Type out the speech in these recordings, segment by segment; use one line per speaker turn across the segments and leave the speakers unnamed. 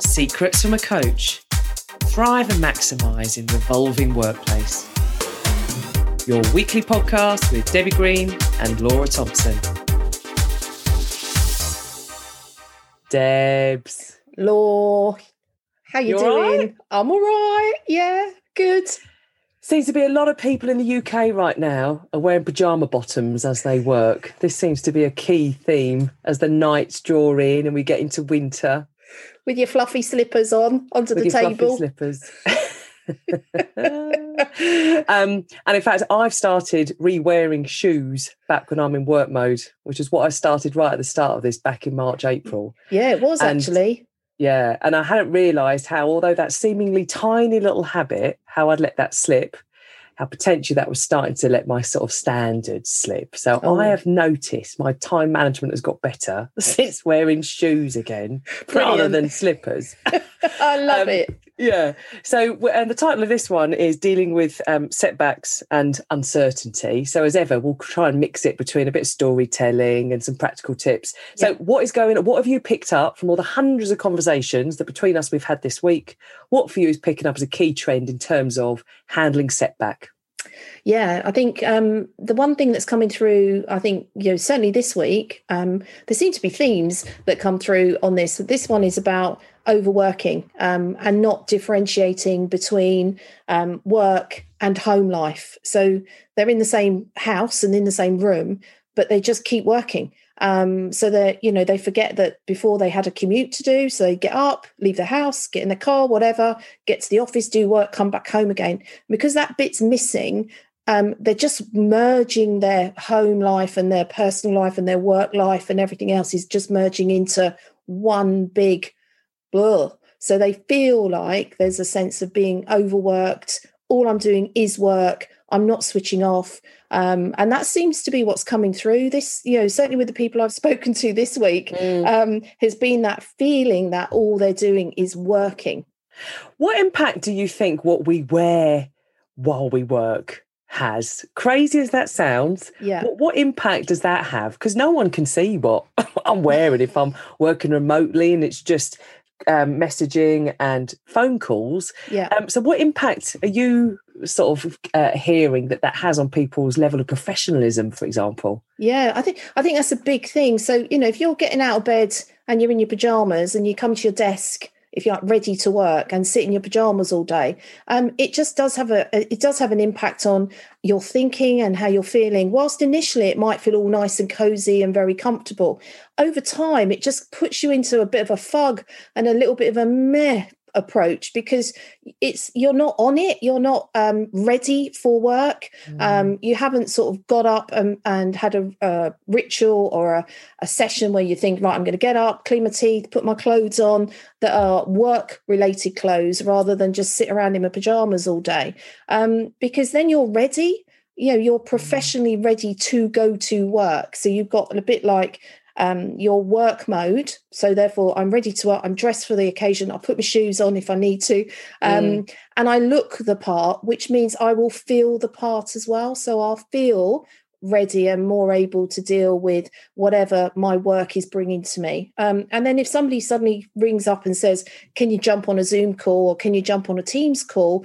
Secrets from a Coach. Thrive and maximise in revolving workplace. Your weekly podcast with Debbie Green and Laura Thompson. Debs.
Law, how you
You
doing?
alright?
I'm all right. Yeah, good.
Seems to be a lot of people in the UK right now are wearing pajama bottoms as they work. This seems to be a key theme as the nights draw in and we get into winter.
With your fluffy slippers on onto
with
the
your fluffy
table.
slippers. um, and in fact, I've started re-wearing shoes back when I'm in work mode, which is what I started right at the start of this back in March, April.
Yeah, it was
And-
actually.
Yeah, and I hadn't realised how, although that seemingly tiny little habit, how I'd let that slip, how potentially that was starting to let my sort of standards slip. So
Oh.
I have noticed my time management has got better since wearing shoes again rather than slippers.
I love
Um,
it.
Yeah. So, and the title of this one is dealing with um, setbacks and uncertainty. So, as ever, we'll try and mix it between a bit of storytelling and some practical tips. So,
Yeah.
what is going? What have you picked up from all the hundreds of conversations that between us we've had this week? What for you is picking up as a key trend in terms of handling setback?
Yeah, I think um, the one thing that's coming through, I think, you know, certainly this week, um, there seem to be themes that come through on this. This one is about overworking um, and not differentiating between um, work and home life. So they're in the same house and in the same room, but they just keep working. Um, so that you know they forget that before they had a commute to do, so they get up, leave the house, get in the car, whatever, get to the office, do work, come back home again. Because that bit's missing, um, they're just merging their home life and their personal life and their work life and everything else is just merging into one big blah. So they feel like there's a sense of being overworked. All I'm doing is work. I'm not switching off. Um, and that seems to be what's coming through this, you know, certainly with the people I've spoken to this week, um, has been that feeling that all they're doing is working.
What impact do you think what we wear while we work has? Crazy as that sounds,
Yeah.
What, what impact does that have? Because no one can see what I'm wearing if I'm working remotely and it's just um, messaging and phone calls.
Yeah.
Um, so, what impact are you sort of uh, hearing that that has on people's level of professionalism, for example?
Yeah, I think I think that's a big thing. So, you know, if you're getting out of bed and you're in your pajamas and you come to your desk if you're ready to work and sit in your pajamas all day, um, it just does have a it does have an impact on your thinking and how you're feeling. Whilst initially it might feel all nice and cozy and very comfortable, over time it just puts you into a bit of a fog and a little bit of a meh approach because it's you're not on it. You're not um, ready for work. Um, you haven't sort of got up and, and had a, a ritual or a, a session where you think right i'm going to get up clean my teeth put my clothes on that are work related clothes rather than just sit around in my pajamas all day. Um, because then you're ready. You know you're professionally ready to go to work. So you've got a bit like um, your work mode. So therefore, I'm ready to work. I'm dressed for the occasion. I'll put my shoes on if I need to, um, and I look the part, which means I will feel the part as well. So I'll feel ready and more able to deal with whatever my work is bringing to me. Um, and then if somebody suddenly rings up and says, "Can you jump on a Zoom call or can you jump on a Teams call?"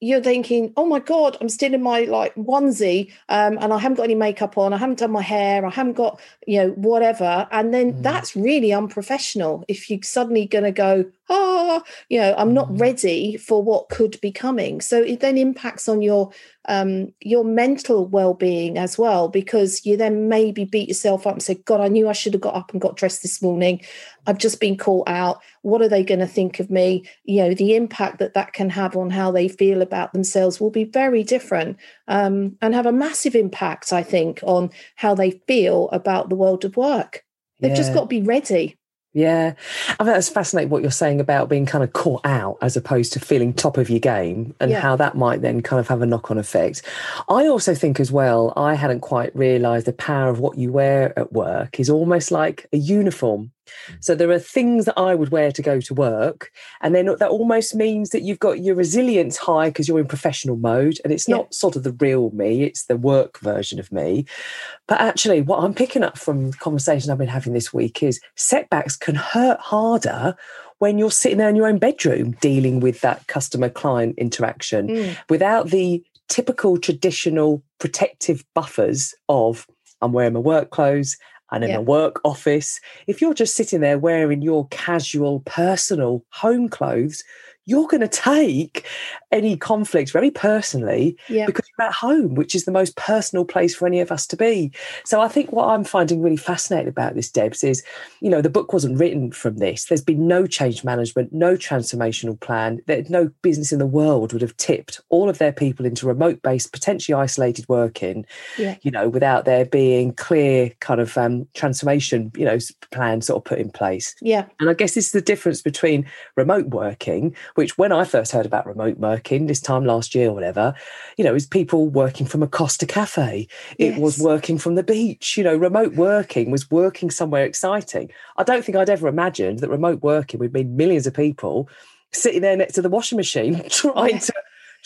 You're thinking, oh my God, I'm still in my like onesie um, and I haven't got any makeup on. I haven't done my hair. I haven't got, you know, whatever. And then
Mm.
that's really unprofessional if you're suddenly going to go, oh, you know, I'm not
Mm.
ready for what could be coming. So it then impacts on your um, your mental well-being as well because you then maybe beat yourself up and say, God, I knew I should have got up and got dressed this morning. I've just been caught out. What are they going to think of me? You know, the impact that that can have on how they feel about themselves will be very different um, and have a massive impact, I think, on how they feel about the world of work. They've just got to be ready.
Yeah, I think that's fascinating what you're saying about being kind of caught out as opposed to feeling top of your game and
Yeah.
how that might then kind of have a knock on effect. I also think as well, I hadn't quite realized the power of what you wear at work is almost like a uniform. So there are things that I would wear to go to work, and then that almost means that you've got your resilience high because you're in professional mode, and it's
Yeah.
not sort of the real me; it's the work version of me. But actually, what I'm picking up from conversations I've been having this week is setbacks can hurt harder when you're sitting there in your own bedroom dealing with that customer client interaction mm. without the typical traditional protective buffers of I'm wearing my work clothes and in yeah. a work office. If you're just sitting there wearing your casual, personal home clothes, you're going to take any conflict very personally yeah. because you're at home, which is the most personal place for any of us to be. So I think what I'm finding really fascinating about this, Debs, is, you know, the book wasn't written from this. There's been no change management, no transformational plan. That no business in the world would have tipped all of their people into remote based, potentially isolated working, yeah. you know, without there being clear kind of um, transformation, you know, plan sort of put in place.
Yeah.
And I guess this is the difference between remote working, which when I first heard about remote working this time last year or whatever, you know, is people working from a Costa cafe. It yes. was working from the beach. You know, remote working was working somewhere exciting. I don't think I'd ever imagined that remote working would mean millions of people sitting there next to the washing machine trying yes. to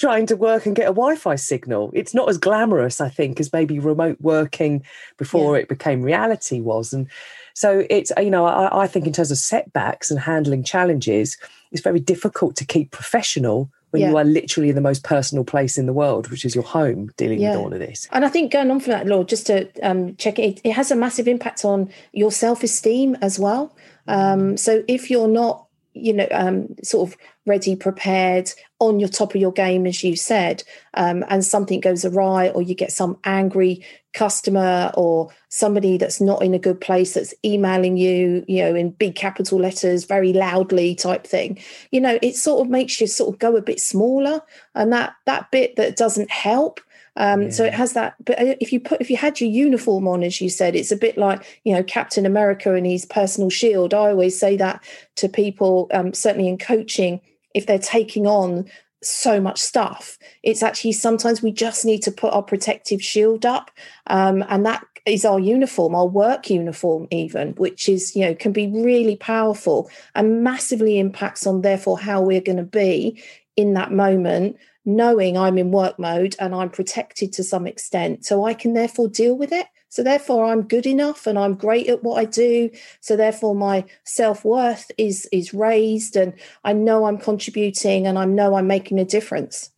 trying to work and get a Wi-Fi signal. It's not as glamorous, I think, as maybe remote working before yeah. it became reality was. And so it's you know I, I think in terms of setbacks and handling challenges, it's very difficult to keep professional when yeah. you are literally in the most personal place in the world, which is your home, dealing yeah. with all of this.
And I think going on from that, Lord, just to um, check it, it has a massive impact on your self esteem as well. Um, so if you're not you know, um, sort of ready, prepared, on your top of your game, as you said, um, and something goes awry, or you get some angry customer or somebody that's not in a good place that's emailing you, you know, in big capital letters, very loudly type thing, you know, it sort of makes you sort of go a bit smaller, and that that bit that doesn't help um, yeah. So it has that. But uh, if you put, if you had your uniform on, as you said, it's a bit like you know Captain America and his personal shield. I always say that to people, um, certainly in coaching, if they're taking on so much stuff, it's actually sometimes we just need to put our protective shield up, um, and that is our uniform, our work uniform, even, which is, you know, can be really powerful and massively impacts on, therefore, how we're going to be in that moment knowing I'm in work mode and I'm protected to some extent. So I can therefore deal with it. So therefore I'm good enough and I'm great at what I do. So therefore my self-worth is is raised and I know I'm contributing and I know I'm making a difference.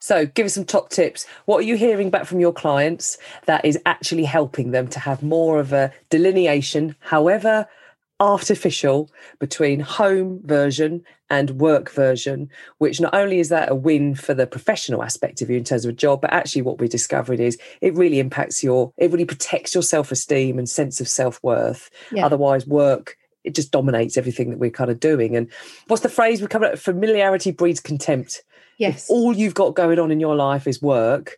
So, give us some top tips. What are you hearing back from your clients that is actually helping them to have more of a delineation, however artificial between home version and work version, which not only is that a win for the professional aspect of you in terms of a job, but actually what we discovered is it really impacts your, it really protects your self esteem and sense of self worth. Yeah. Otherwise, work it just dominates everything that we're kind of doing. And what's the phrase we covered? Familiarity breeds contempt.
Yes.
If all you've got going on in your life is work,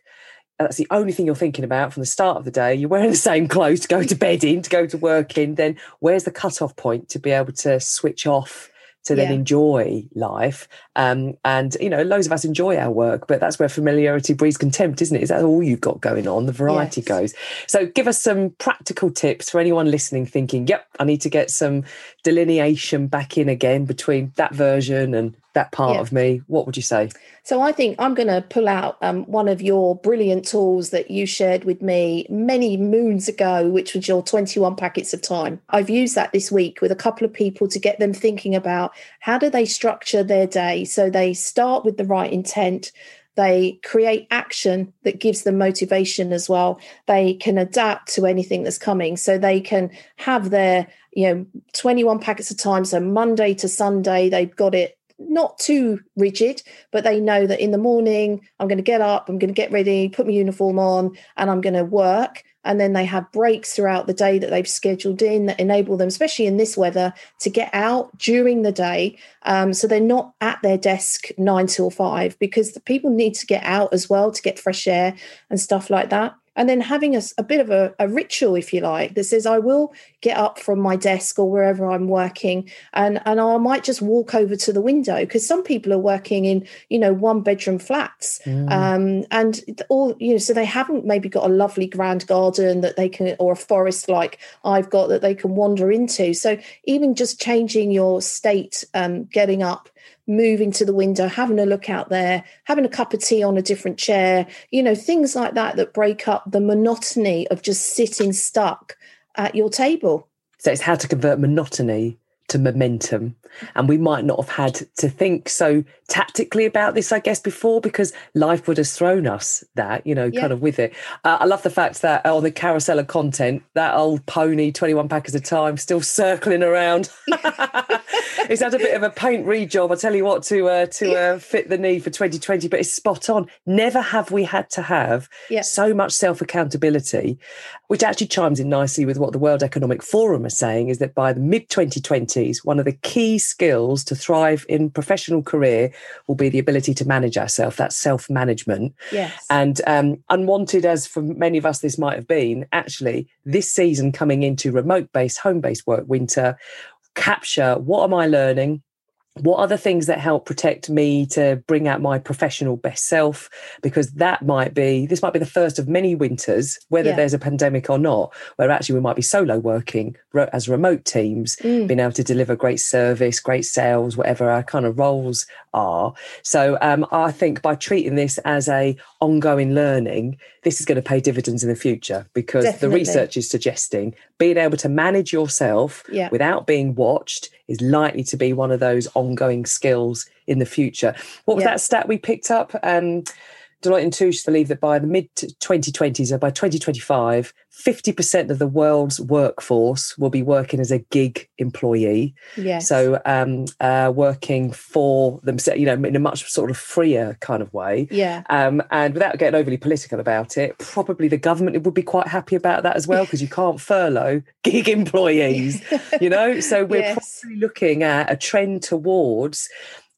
that's the only thing you're thinking about from the start of the day. You're wearing the same clothes to go to bed in, to go to work in. Then where's the cut-off point to be able to switch off to then yeah. enjoy life? Um, and you know, loads of us enjoy our work, but that's where familiarity breeds contempt, isn't it? Is that all you've got going on? The variety yes. goes. So give us some practical tips for anyone listening, thinking, "Yep, I need to get some delineation back in again between that version and that part yeah. of me, what would you say?
So I think I'm going to pull out um, one of your brilliant tools that you shared with me many moons ago, which was your 21 packets of time. I've used that this week with a couple of people to get them thinking about how do they structure their day so they start with the right intent they create action that gives them motivation as well they can adapt to anything that's coming so they can have their you know 21 packets of time so monday to sunday they've got it not too rigid, but they know that in the morning I'm going to get up, I'm going to get ready, put my uniform on, and I'm going to work. And then they have breaks throughout the day that they've scheduled in that enable them, especially in this weather, to get out during the day. Um, so they're not at their desk nine till five because the people need to get out as well to get fresh air and stuff like that and then having a, a bit of a, a, ritual, if you like, that says I will get up from my desk or wherever I'm working, and and I might just walk over to the window because some people are working in you know one bedroom flats, mm. um, and all you know, so they haven't maybe got a lovely grand garden that they can or a forest like I've got that they can wander into. So even just changing your state, um, getting up moving to the window, having a look out there, having a cup of tea on a different chair, you know, things like that that break up the monotony of just sitting stuck at your table.
So it's how to convert monotony to momentum. And we might not have had to think so tactically about this, I guess, before because life would have thrown us that, you know, yeah. kind of with it. Uh, I love the fact that on the carousel of content, that old pony, 21 packers a time, still circling around. it's had a bit of a paint rejob, I tell you what, to uh, to uh, fit the need for 2020, but it's spot on. Never have we had to have yeah. so much self accountability, which actually chimes in nicely with what the World Economic Forum is saying is that by the mid 2020s, one of the key skills to thrive in professional career will be the ability to manage ourselves, that self management.
Yes.
And um, unwanted as for many of us this might have been, actually, this season coming into remote based, home based work winter, capture what am I learning? What are the things that help protect me to bring out my professional best self because that might be this might be the first of many winters whether yeah. there's a pandemic or not where actually we might be solo working as remote teams mm. being able to deliver great service great sales whatever our kind of roles are so um, i think by treating this as a ongoing learning this is going to pay dividends in the future because Definitely. the research is suggesting being able to manage yourself yeah. without being watched is likely to be one of those ongoing skills in the future. What was yeah. that stat we picked up? Um, Deloitte and Touche believe that by the mid 2020s or by 2025, 50% of the world's workforce will be working as a gig employee.
Yes.
So um, uh, working for themselves, you know, in a much sort of freer kind of way.
Yeah.
Um, and without getting overly political about it, probably the government would be quite happy about that as well because you can't furlough gig employees, you know? So we're yes. probably looking at a trend towards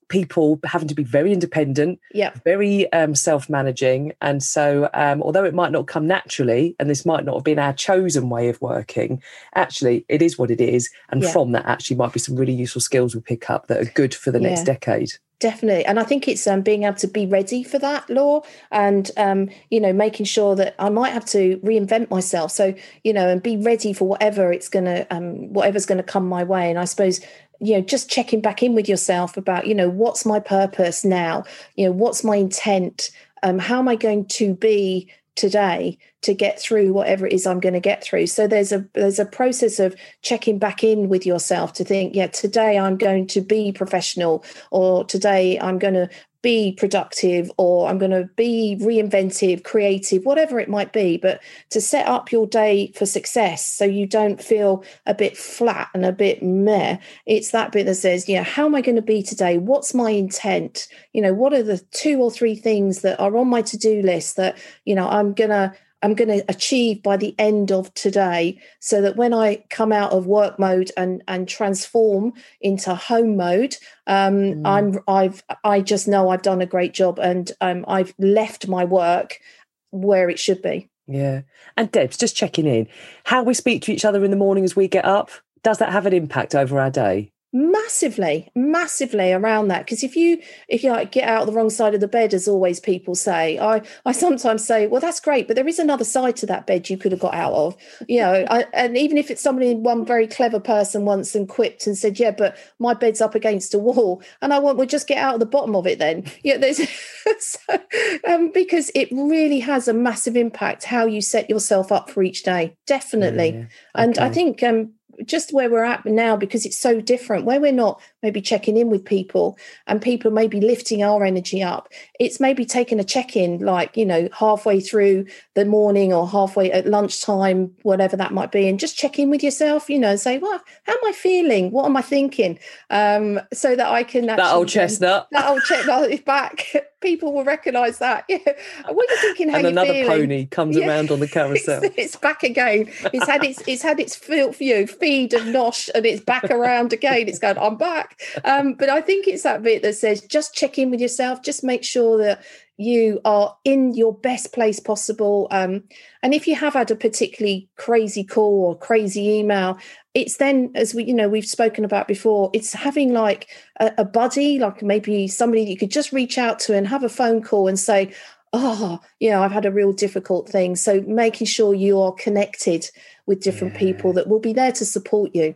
people having to be very independent,
yeah,
very um, self-managing, and so um, although it might not come naturally, and this might not have been our chosen way of working, actually it is what it is, and yeah. from that actually might be some really useful skills we pick up that are good for the yeah. next decade.
Definitely. And i think it's um, being able to be ready for that law and um, you know making sure that i might have to reinvent myself. So you know and be ready for whatever it's going to um, whatever's going to come my way. And i suppose you know just checking back in with yourself about you know what's my purpose now? You know what's my intent? Um, how am i going to be today to get through whatever it is i'm going to get through? So there's a there's a process of checking back in with yourself to think yeah today i'm going to be professional or today i'm going to be productive or I'm going to be reinventive, creative, whatever it might be. But to set up your day for success so you don't feel a bit flat and a bit meh, it's that bit that says, know, how am I going to be today? What's my intent? You know, what are the two or three things that are on my to do list that, you know, I'm going to I'm going to achieve by the end of today so that when I come out of work mode and and transform into home mode um, mm. I'm I've I just know I've done a great job and um, I've left my work where it should be.
Yeah. And Debs just checking in how we speak to each other in the morning as we get up does that have an impact over our day
massively massively around that because if you if you like get out the wrong side of the bed as always people say i i sometimes say well that's great but there is another side to that bed you could have got out of. You know I, and even if it's somebody one very clever person once and quipped and said yeah but my bed's up against a wall and i want well just get out of the bottom of it then. Yeah there's so, um, because it really has a massive impact how you set yourself up for each day definitely. Yeah, okay. and i think um just where we're at now because it's so different. Where we're not maybe checking in with people and people maybe lifting our energy up it's maybe taking a check-in like you know halfway through the morning or halfway at lunchtime whatever that might be and just check in with yourself you know and say well how am i feeling? What am i thinking? Um so that i can
that old chestnut.
that old chestnut is back people will recognize that. Yeah. What are you thinking? How
and another
feeling?
pony comes yeah. around on the carousel.
it's, it's, back again. It's had its it's had its fill for you feed and nosh and it's back around again. It's going i'm back. Um, but i think it's that bit that says just check in with yourself. Just make sure that you are in your best place possible. Um, and if you have had a particularly crazy call or crazy email, it's then, as we, you know, we've spoken about before, it's having like a, a buddy, like maybe somebody you could just reach out to and have a phone call and say, oh, you know, I've had a real difficult thing. So making sure you are connected with different yeah. people that will be there to support you.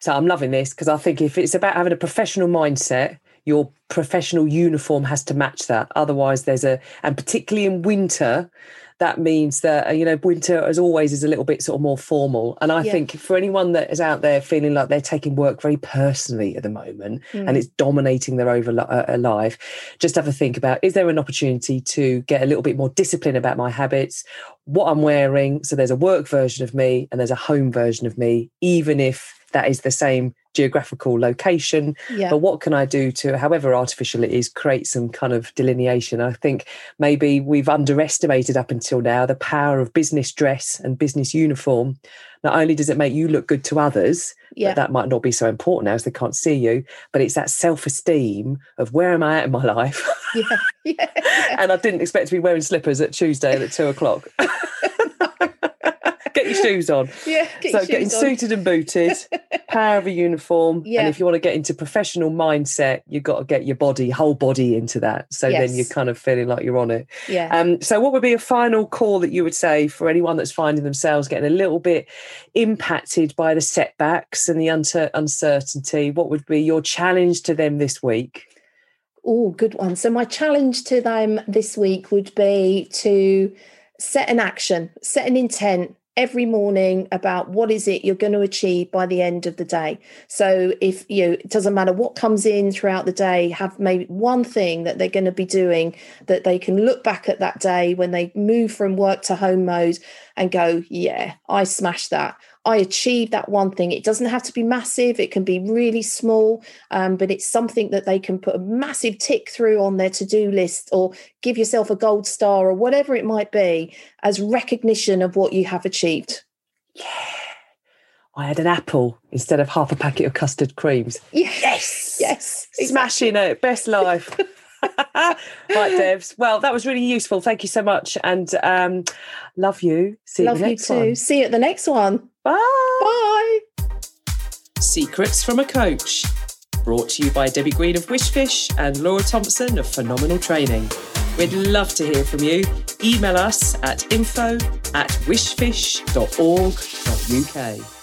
So I'm loving this because I think if it's about having a professional mindset, your professional uniform has to match that. Otherwise, there's a, and particularly in winter, that means that uh, you know winter as always is a little bit sort of more formal and i yeah. think for anyone that is out there feeling like they're taking work very personally at the moment mm. and it's dominating their over uh, life just have a think about is there an opportunity to get a little bit more discipline about my habits what i'm wearing so there's a work version of me and there's a home version of me even if that is the same geographical location yeah. but what can i do to however artificial it is create some kind of delineation i think maybe we've underestimated up until now the power of business dress and business uniform not only does it make you look good to others yeah. that might not be so important now as they can't see you but it's that self-esteem of where am i at in my life yeah. Yeah. and i didn't expect to be wearing slippers at tuesday at two o'clock get your shoes on.
Yeah.
So getting on. suited and booted, power of a uniform. Yeah. And if you want to get into professional mindset, you've got to get your body, whole body into that. So yes. then you're kind of feeling like you're on it.
Yeah. Um,
so what would be a final call that you would say for anyone that's finding themselves getting a little bit impacted by the setbacks and the uncertainty? What would be your challenge to them this week?
Oh, good one. So my challenge to them this week would be to set an action, set an intent, every morning about what is it you're going to achieve by the end of the day. So if you know it doesn't matter what comes in throughout the day have maybe one thing that they're going to be doing that they can look back at that day when they move from work to home mode and go yeah i smashed that I achieved that one thing. It doesn't have to be massive, it can be really small, um, but it's something that they can put a massive tick through on their to do list or give yourself a gold star or whatever it might be as recognition of what you have achieved.
Yeah. I had an apple instead of half a packet of custard creams.
Yes, yes,
exactly. smashing it, best life. right, Debs. Well, that was really useful. Thank you so much, and um, love you. See
love
you, you too.
One. See you at the next one.
Bye.
Bye.
Secrets from a Coach. Brought to you by Debbie Green of Wishfish and Laura Thompson of Phenomenal Training. We'd love to hear from you. Email us at info at wishfish.org.uk.